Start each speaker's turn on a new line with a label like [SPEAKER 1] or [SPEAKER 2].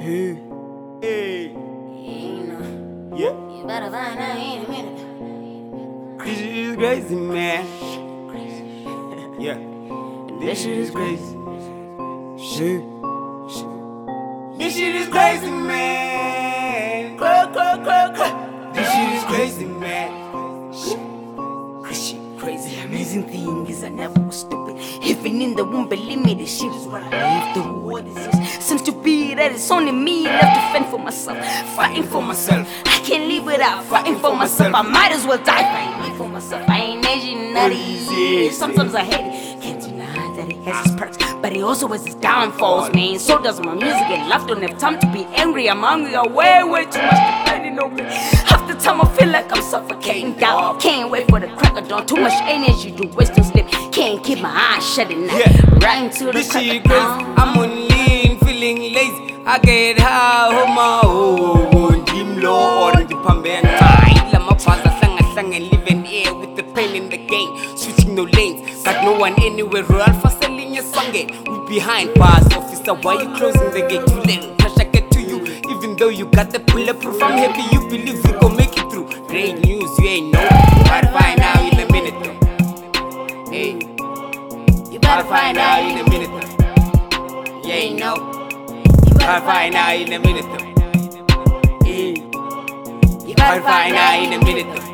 [SPEAKER 1] Hey. Hey. Yeah.
[SPEAKER 2] you better find out in a minute.
[SPEAKER 1] This shit is crazy, man. Yeah. This shit is crazy. Shit. This shit is crazy, man. Cra- cra- cra- cra- This shit is crazy, man.
[SPEAKER 3] Shit. Amazing thing is I never was stupid. Even in the womb, believe me, this shit is what I live through. What is this? Seems to be that it's only me left to fend for myself, fighting for myself. I can't live without fighting for myself. I might as well die fighting for myself. I ain't Asian, easy. Sometimes I hate it. Can't deny that it has its perks, but it also has its downfalls, man. So does my music and life. Don't have time to be angry. I'm hungry. I way, way too much depending on me. Time I feel like I'm suffocating down. Can't wait for the crack of dawn. Too much energy to waste and sleep. Can't keep my eyes shut at night.
[SPEAKER 1] Yeah.
[SPEAKER 3] Right into the
[SPEAKER 1] This
[SPEAKER 3] crack of dawn.
[SPEAKER 1] I'm on lean, feeling lazy. I get high on my oh, oh, own. Team low on the pamben. Lama pasa sanga sanga living here with the pain in the game. Switching no lanes, got no one anywhere. Alpha selling your song it. We behind bars, officer. Why you closing the gate? Too late. Pressure get to you, even though you got the bulletproof. I'm happy you believe we gon' make through. Great news, you ain't know. Gotta find out in a minute though. Hey.
[SPEAKER 2] You better
[SPEAKER 1] find out in a minute though. You ain't know.
[SPEAKER 2] You better
[SPEAKER 1] find out in a minute though. Yeah.
[SPEAKER 2] You better
[SPEAKER 1] find out in a minute though.